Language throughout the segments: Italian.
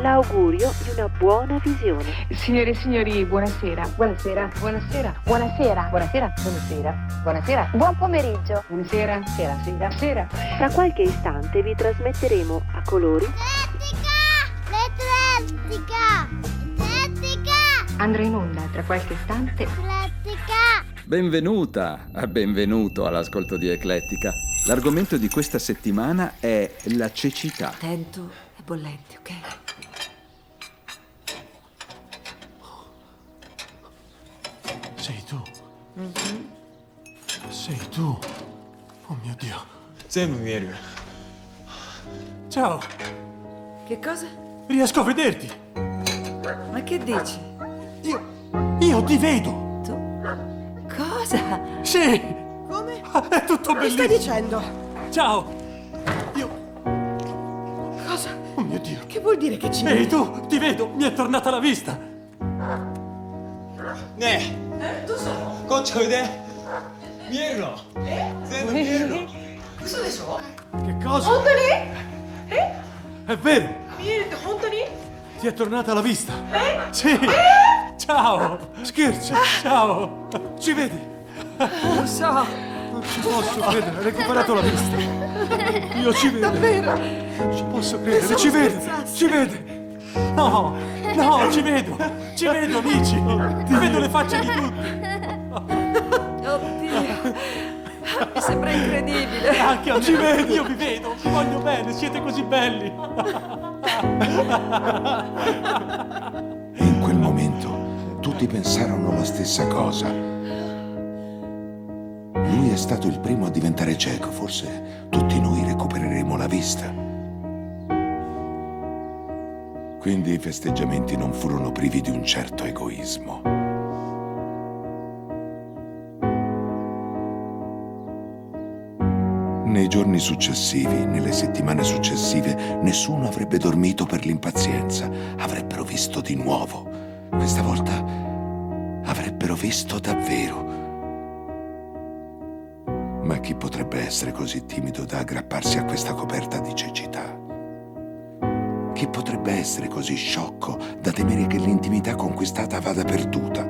l'augurio di una buona visione. Signore e signori, buonasera. Buonasera. Buonasera. Buonasera. Buonasera. Buonasera. Buonasera. Buon pomeriggio. Buonasera. Sera, sera. Sera. Tra qualche istante vi trasmetteremo a colori L'Eclettica! L'Eclettica! Andrà in onda tra qualche istante. L'Eclettica! Benvenuta, ah, benvenuto all'ascolto di Eclettica. L'argomento di questa settimana è la cecità. Attento e bollenti, ok? Sei tu. Sei tu. Oh mio Dio. Sembra Miriam. Ciao, Che cosa? riesco a vederti. Ma che dici? Io. Io ti vedo. Tu? Cosa? Sì. Come? Ah, È tutto Che stai bellissimo. dicendo? Ciao. Io. Cosa? Oh mio Dio. Che vuol dire che ci Ehi tu, ti vedo, mi è tornata la vista. えどうしたのこっちおいで見えるのえ全部見えるの嘘でしょ che cosa? 本当にえ è vero. 見えるって本当に ti è tornata la vista. え sì. ciao. Scherzo ciao. Ci vedi? Lo so non ci posso credere. Hai recuperato la vista. Io ci vedo. Davvero? Non ci posso credere. Ci vedo ci vede? No no, ci vedo. Ci vedo, amici. Ti vedo le facce di tutti. Oddio. Mi sembra incredibile. Anche a. Ci vedi, io vi vedo. Vi voglio bene, siete così belli. E in quel momento tutti pensarono la stessa cosa. Lui è stato il primo a diventare cieco, forse tutti noi recupereremo la vista. Quindi i festeggiamenti non furono privi di un certo egoismo. Nei giorni successivi, nelle settimane successive, nessuno avrebbe dormito per l'impazienza. Avrebbero visto di nuovo. Questa volta avrebbero visto davvero. Ma chi potrebbe essere così timido da aggrapparsi a questa coperta di cecità? Chi potrebbe essere così sciocco da temere che l'intimità conquistata vada perduta?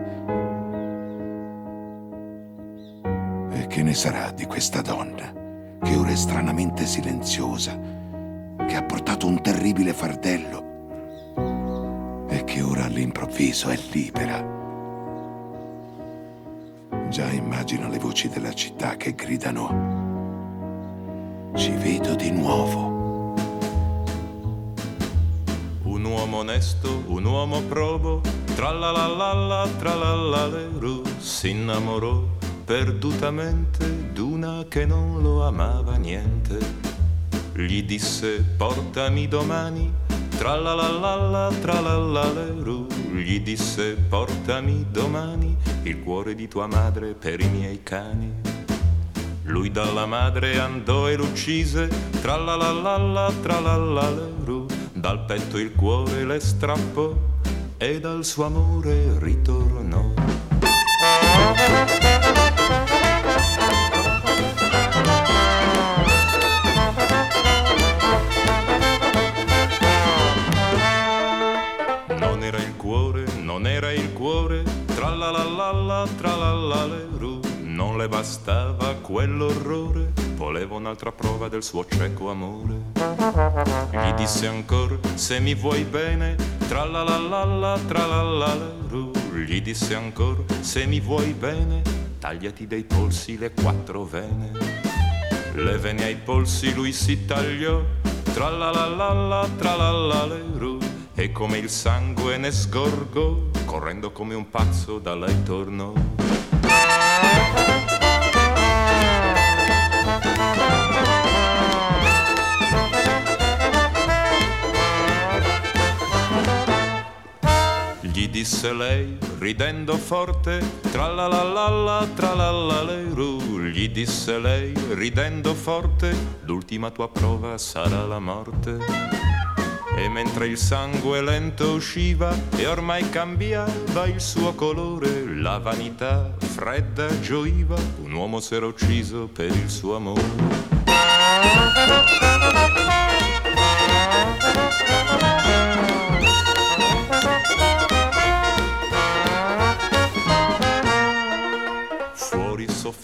E che ne sarà di questa donna, che ora è stranamente silenziosa, che ha portato un terribile fardello e che ora all'improvviso è libera? Già immagino le voci della città che gridano Ci vedo di nuovo. Onesto, un uomo probo, tralalala, tralalaleru, si innamorò perdutamente d'una che non lo amava niente. Gli disse portami domani, tralalala, tralalaleru, gli disse portami domani il cuore di tua madre per i miei cani. Lui dalla madre andò e l'uccise, tralalala, tralalaleru, dal petto il cuore le strappò e dal suo amore ritornò. Bastava quell'orrore, voleva un'altra prova del suo cieco amore. Gli disse ancora, se mi vuoi bene, tralalala, tralalaleru, gli disse ancora, se mi vuoi bene, tagliati dai polsi le quattro vene. Le vene ai polsi lui si tagliò, tralalala, tralalaleru, e come il sangue ne sgorgò, correndo come un pazzo da lei tornò. Disse lei, ridendo forte, tralalala, tralalaleru, gli disse lei, ridendo forte, l'ultima tua prova sarà la morte. E mentre il sangue lento usciva e ormai cambiava il suo colore, la vanità fredda gioiva, un uomo s'era ucciso per il suo amore.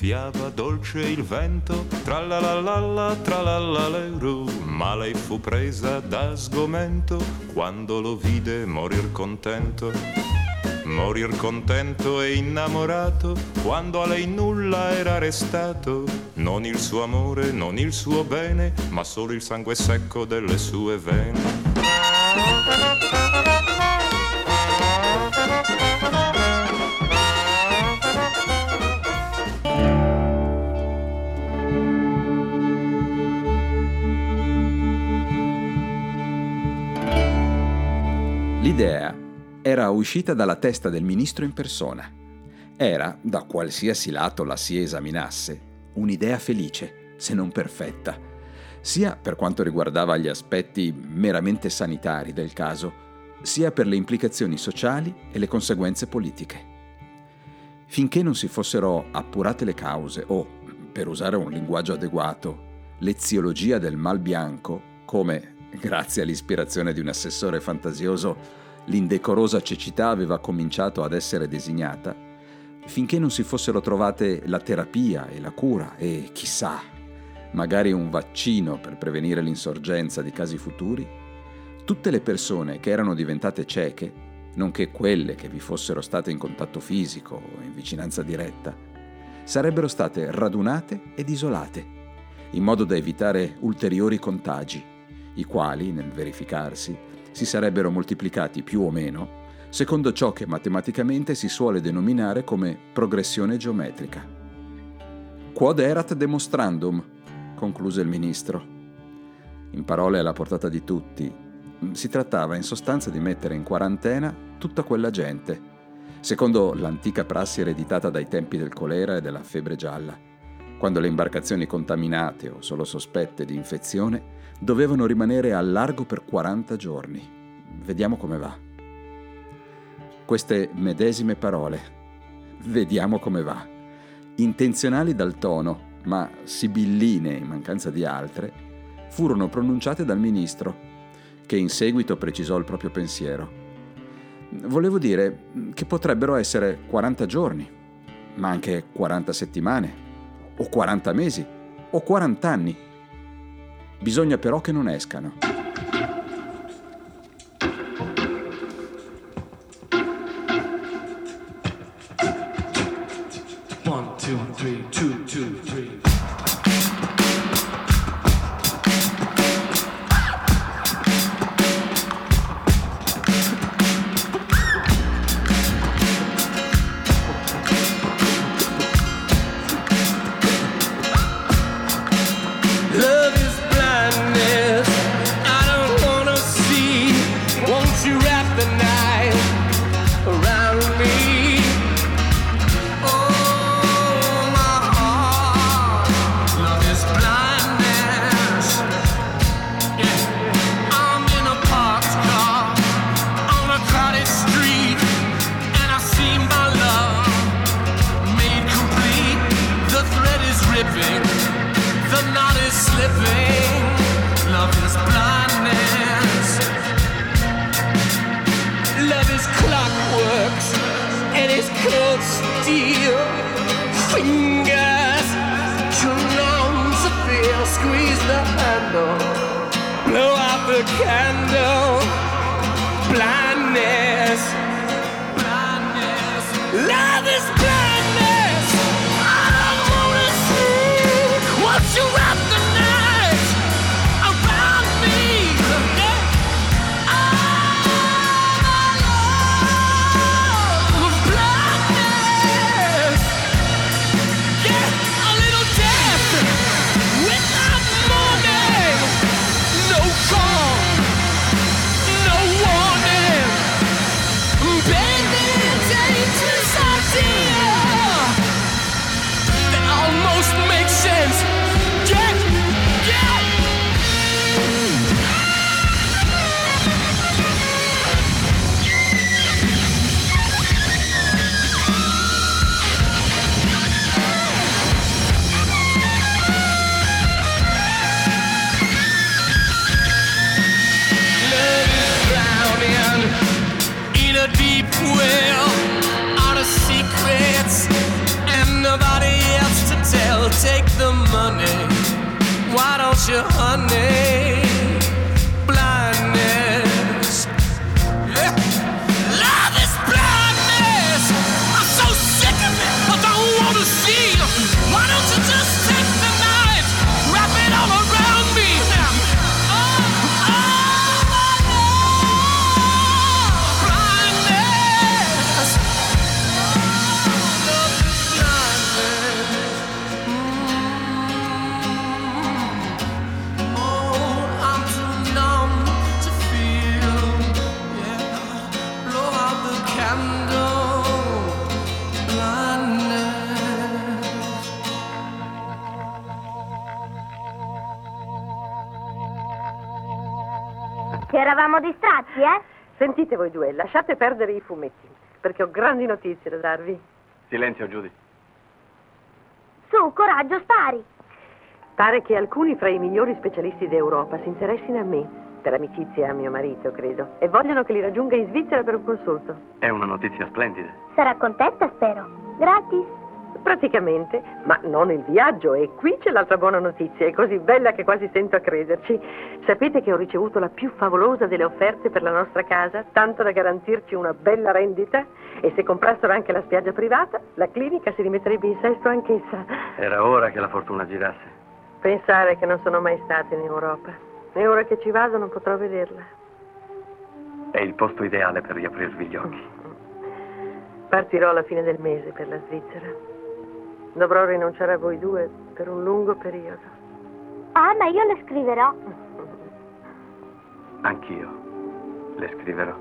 Soffiava dolce il vento, tra la la la la, tra la la leru, ma lei fu presa da sgomento quando lo vide morir contento. Morir contento e innamorato quando a lei nulla era restato, non il suo amore, non il suo bene, ma solo il sangue secco delle sue vene. Era uscita dalla testa del ministro in persona. Era, da qualsiasi lato la si esaminasse, un'idea felice, se non perfetta, sia per quanto riguardava gli aspetti meramente sanitari del caso, sia per le implicazioni sociali e le conseguenze politiche. Finché non si fossero appurate le cause o, per usare un linguaggio adeguato, l'eziologia del mal bianco, come grazie all'ispirazione di un assessore fantasioso, l'indecorosa cecità aveva cominciato ad essere designata, finché non si fossero trovate la terapia e la cura e, chissà, magari un vaccino per prevenire l'insorgenza di casi futuri, tutte le persone che erano diventate cieche, nonché quelle che vi fossero state in contatto fisico o in vicinanza diretta, sarebbero state radunate ed isolate, in modo da evitare ulteriori contagi i quali, nel verificarsi, si sarebbero moltiplicati più o meno, secondo ciò che matematicamente si suole denominare come progressione geometrica. Quod erat demonstrandum, concluse il ministro. In parole alla portata di tutti, si trattava in sostanza di mettere in quarantena tutta quella gente, secondo l'antica prassi ereditata dai tempi del colera e della febbre gialla, quando le imbarcazioni contaminate o solo sospette di infezione dovevano rimanere al largo per 40 giorni. Vediamo come va. Queste medesime parole, vediamo come va, intenzionali dal tono, ma sibilline in mancanza di altre, furono pronunciate dal ministro, che in seguito precisò il proprio pensiero. Volevo dire che potrebbero essere 40 giorni, ma anche 40 settimane, o 40 mesi, o 40 anni. Bisogna però che non escano. Eravamo distratti, eh? Sentite voi due, lasciate perdere i fumetti, perché ho grandi notizie da darvi. Silenzio, Judy. Su, coraggio, spari. Pare che alcuni fra i migliori specialisti d'Europa si interessino a me, per amicizia a mio marito, credo, e vogliono che li raggiunga in Svizzera per un consulto. È una notizia splendida. Sarà contenta, spero. Gratis. Praticamente, ma non il viaggio, e qui c'è l'altra buona notizia, è così bella che quasi stento a crederci. Sapete che ho ricevuto la più favolosa delle offerte per la nostra casa, tanto da garantirci una bella rendita? E se comprassero anche la spiaggia privata, la clinica si rimetterebbe in sesto anch'essa. Era ora che la fortuna girasse. Pensare che non sono mai stata in Europa. E ora che ci vado non potrò vederla. È il posto ideale per riaprirvi gli occhi. Partirò alla fine del mese per la Svizzera. Dovrò rinunciare a voi due per un lungo periodo. Ah, ma io le scriverò. Anch'io le scriverò.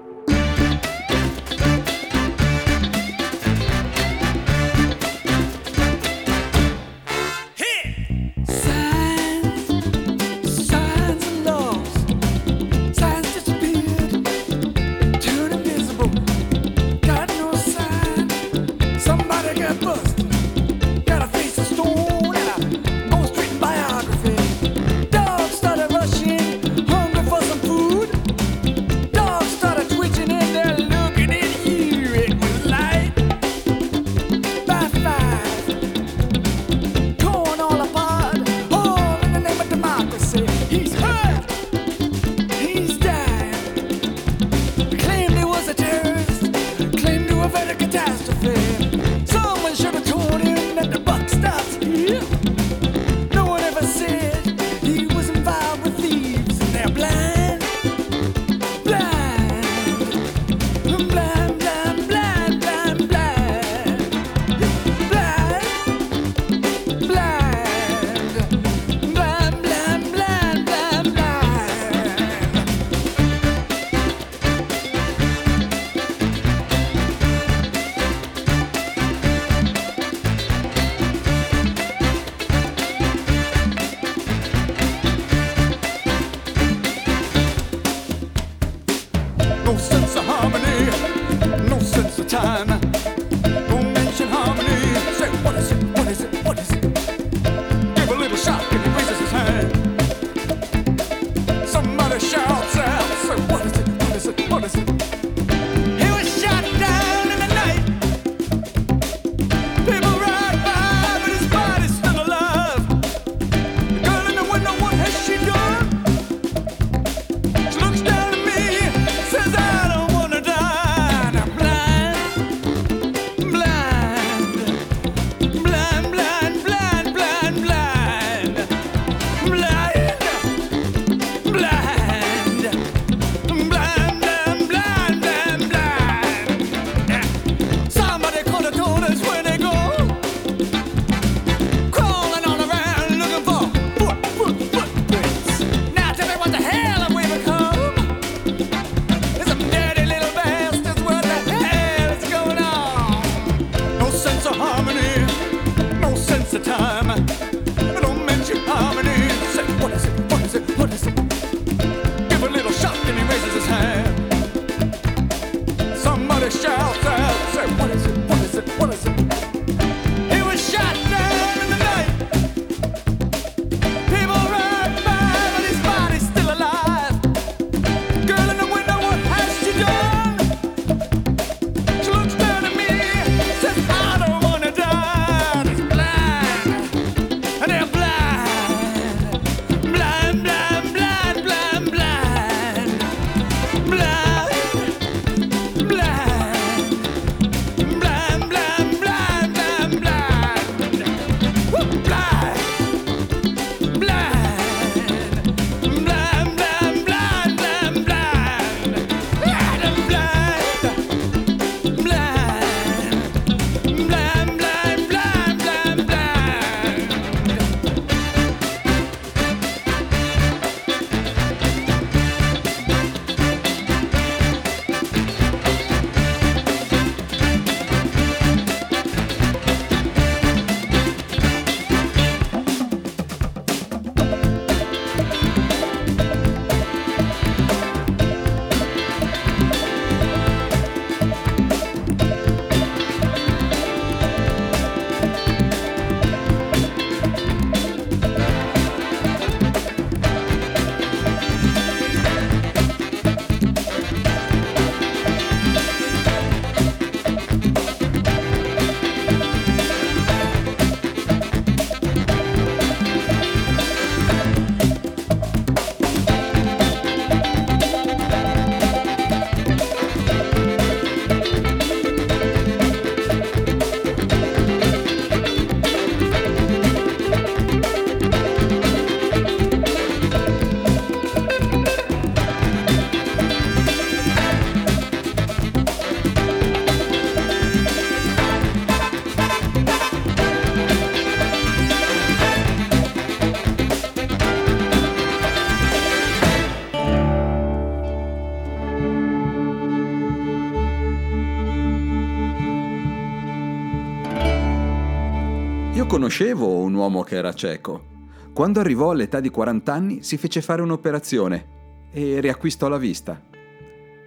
Conoscevo un uomo che era cieco. Quando arrivò all'età di 40 anni si fece fare un'operazione e riacquistò la vista.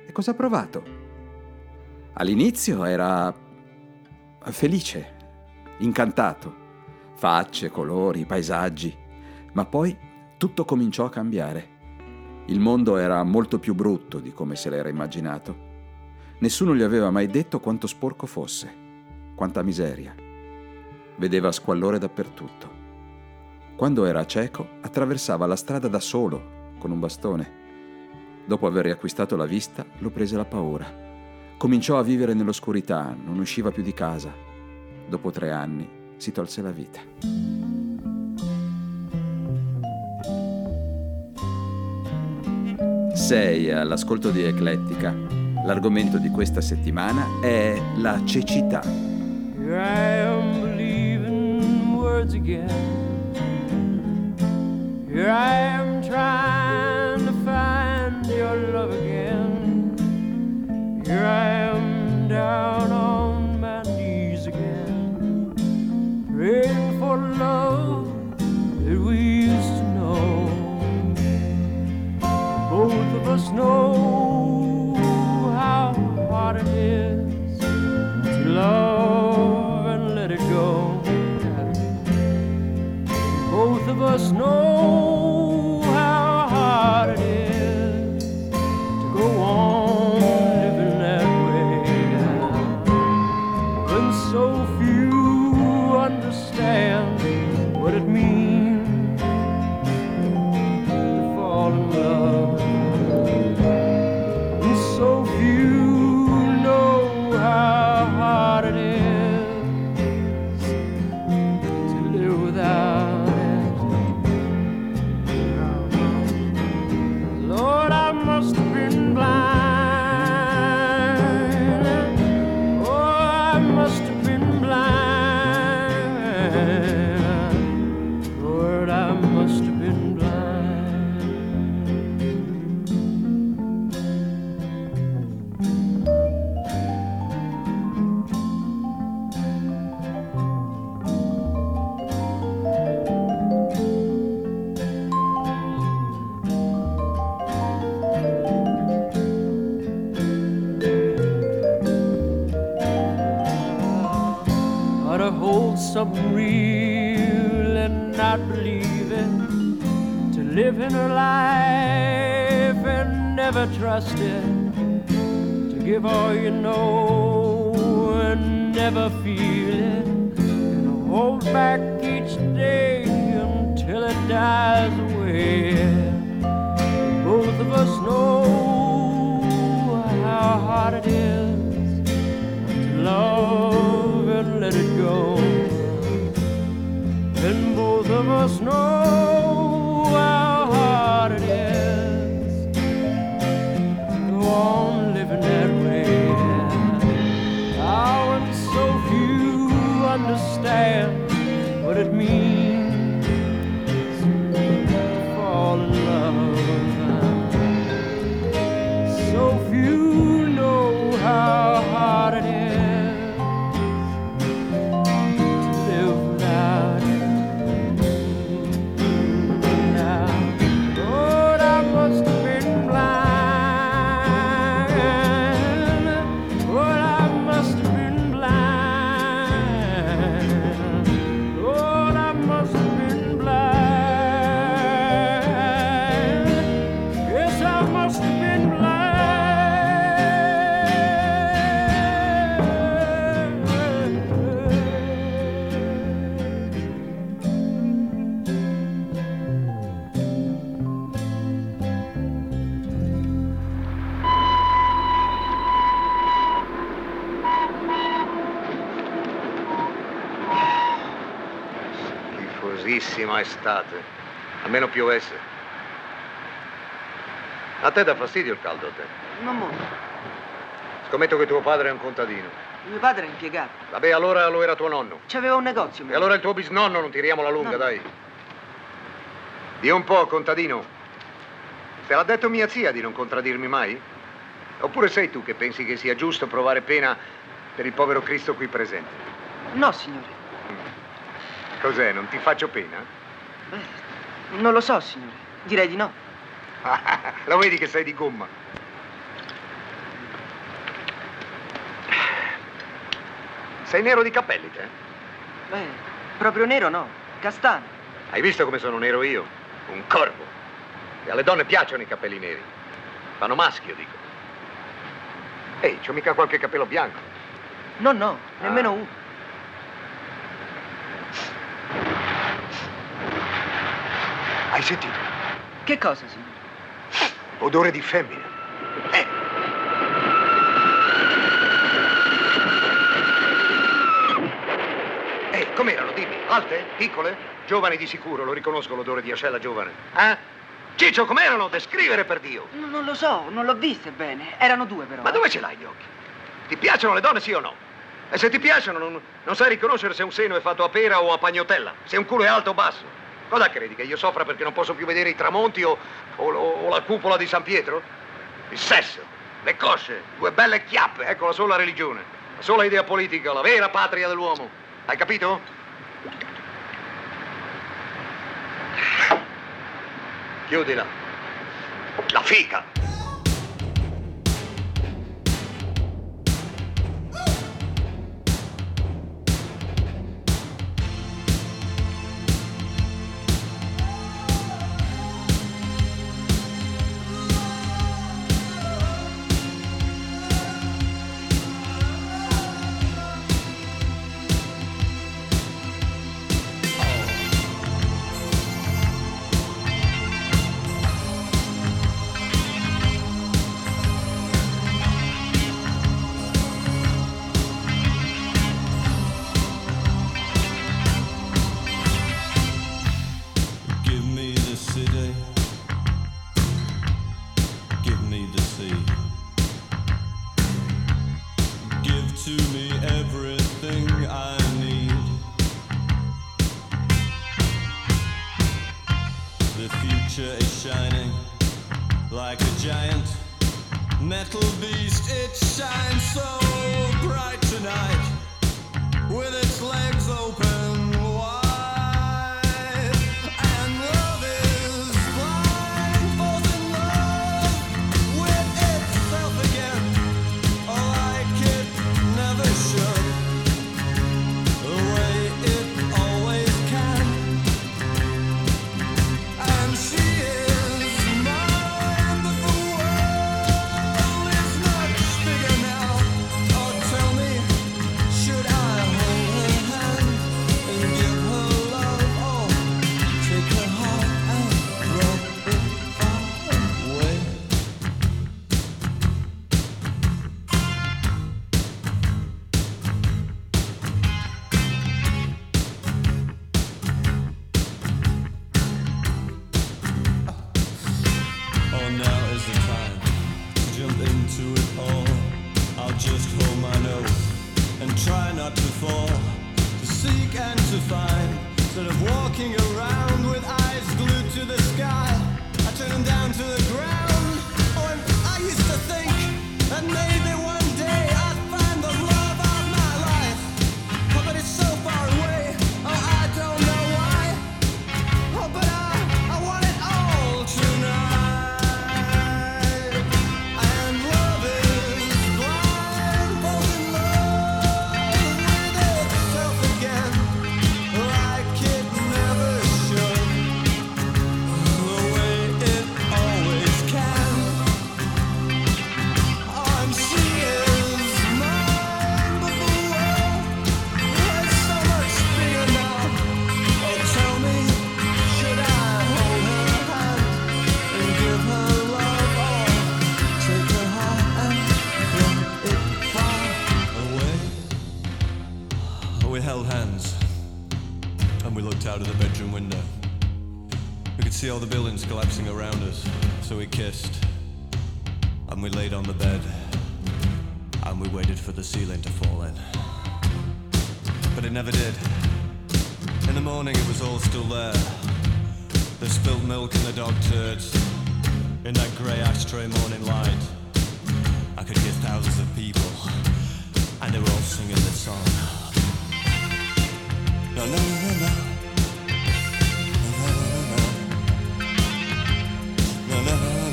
E cosa ha provato? All'inizio era felice, incantato. Facce, colori, paesaggi. Ma poi tutto cominciò a cambiare. Il mondo era molto più brutto di come se l'era immaginato. Nessuno gli aveva mai detto quanto sporco fosse, quanta miseria. Vedeva squallore dappertutto. Quando era cieco, attraversava la strada da solo, con un bastone. Dopo aver riacquistato la vista, lo prese la paura. Cominciò a vivere nell'oscurità, non usciva più di casa. Dopo tre anni si tolse la vita. Sei all'ascolto di Eclettica. L'argomento di questa settimana è la cecità. Believing words again. Here I am trying to find your love again. Here I am down on my knees again, praying for love that we used to know. Both of us know In her life and never trust it. To give all you know and never feel it. And hold back each day until it dies away. Both of us know how hard it is to love and let it go. And both of us know understand what it means Almeno piovesse. A te dà fastidio il caldo, a te? Non molto. Scommetto che tuo padre è un contadino. Mio padre è impiegato. Vabbè, allora lo era tuo nonno. C'aveva un negozio. E mio allora il tuo bisnonno, non tiriamo la lunga, No. dai. Di un po', contadino. Te l'ha detto mia zia di non contraddirmi mai? Oppure sei tu che pensi che sia giusto provare pena per il povero Cristo qui presente? No, signore. Cos'è? Non ti faccio pena? Non lo so, signore. Direi di no. Lo vedi che sei di gomma? Sei nero di capelli, te? Beh, proprio nero no. Castano. Hai visto come sono nero io? Un corvo. E alle donne piacciono i capelli neri. Fanno maschio, dico. Ehi, c'ho mica qualche capello bianco. No, no, nemmeno Ah. uno. Hai sentito? Che cosa, signore? Odore di femmina. Eh. Ehi, com'erano? Dimmi. Alte? Piccole? Giovani di sicuro, lo riconosco l'odore di ascella giovane. Eh? Ciccio, com'erano? Descrivere per Dio. No, non lo so, non l'ho viste bene. Erano due però. Ma dove ce l'hai gli occhi? Ti piacciono le donne, sì o no? E se ti piacciono, non, non sai riconoscere se un seno è fatto a pera o a pagnotella, se un culo è alto o basso. Cosa credi? Che io soffra perché non posso più vedere i tramonti o, o- o la cupola di San Pietro? Il sesso, le cosce, due belle chiappe, ecco la sola religione, la sola idea politica, la vera patria dell'uomo. Hai capito? Chiudila. La fica. So we kissed and we laid on the bed and we waited for the ceiling to fall in. But it never did. In the morning, it was all still there. The spilt milk and the dog turds. In that grey ashtray morning light, I could hear thousands of people, and they were all singing this song. No, no, no, no, la la.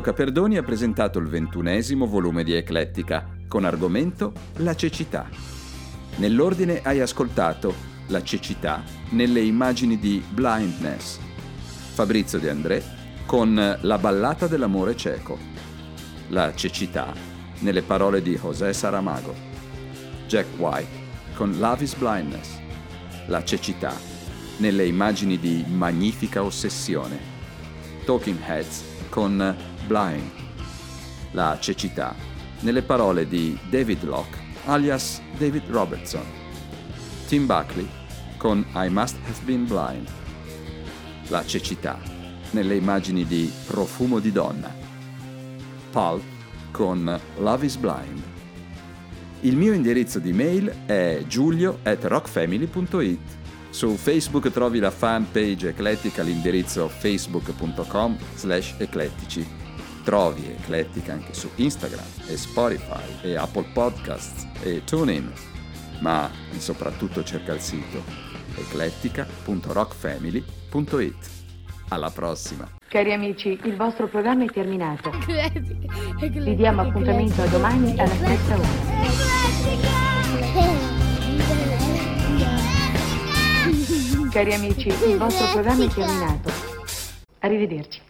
Giulio Caperdoni ha presentato il ventunesimo volume di Eclettica, con argomento La cecità. Nell'ordine hai ascoltato La cecità nelle immagini di Blindness, Fabrizio De André con La ballata dell'amore cieco, La cecità nelle parole di José Saramago, Jack White con Love is Blindness, La cecità nelle immagini di Magnifica ossessione, Talking Heads con Blind, La cecità nelle parole di David Locke alias David Robertson, Tim Buckley con I Must Have Been Blind, La cecità nelle immagini di Profumo di donna, Pulp con Love is Blind. Il mio indirizzo di mail è giulio at rockfamily.it. Su Facebook trovi la fanpage eclettica all'indirizzo facebook.com slash eclettici. Trovi Eclettica anche su Instagram e Spotify e Apple Podcasts e TuneIn. Ma soprattutto cerca il sito eclettica.rockfamily.it. Alla prossima! Cari amici, il vostro programma è terminato. Vi diamo appuntamento a domani alla stessa ora. Cari amici, il vostro programma è terminato. Arrivederci.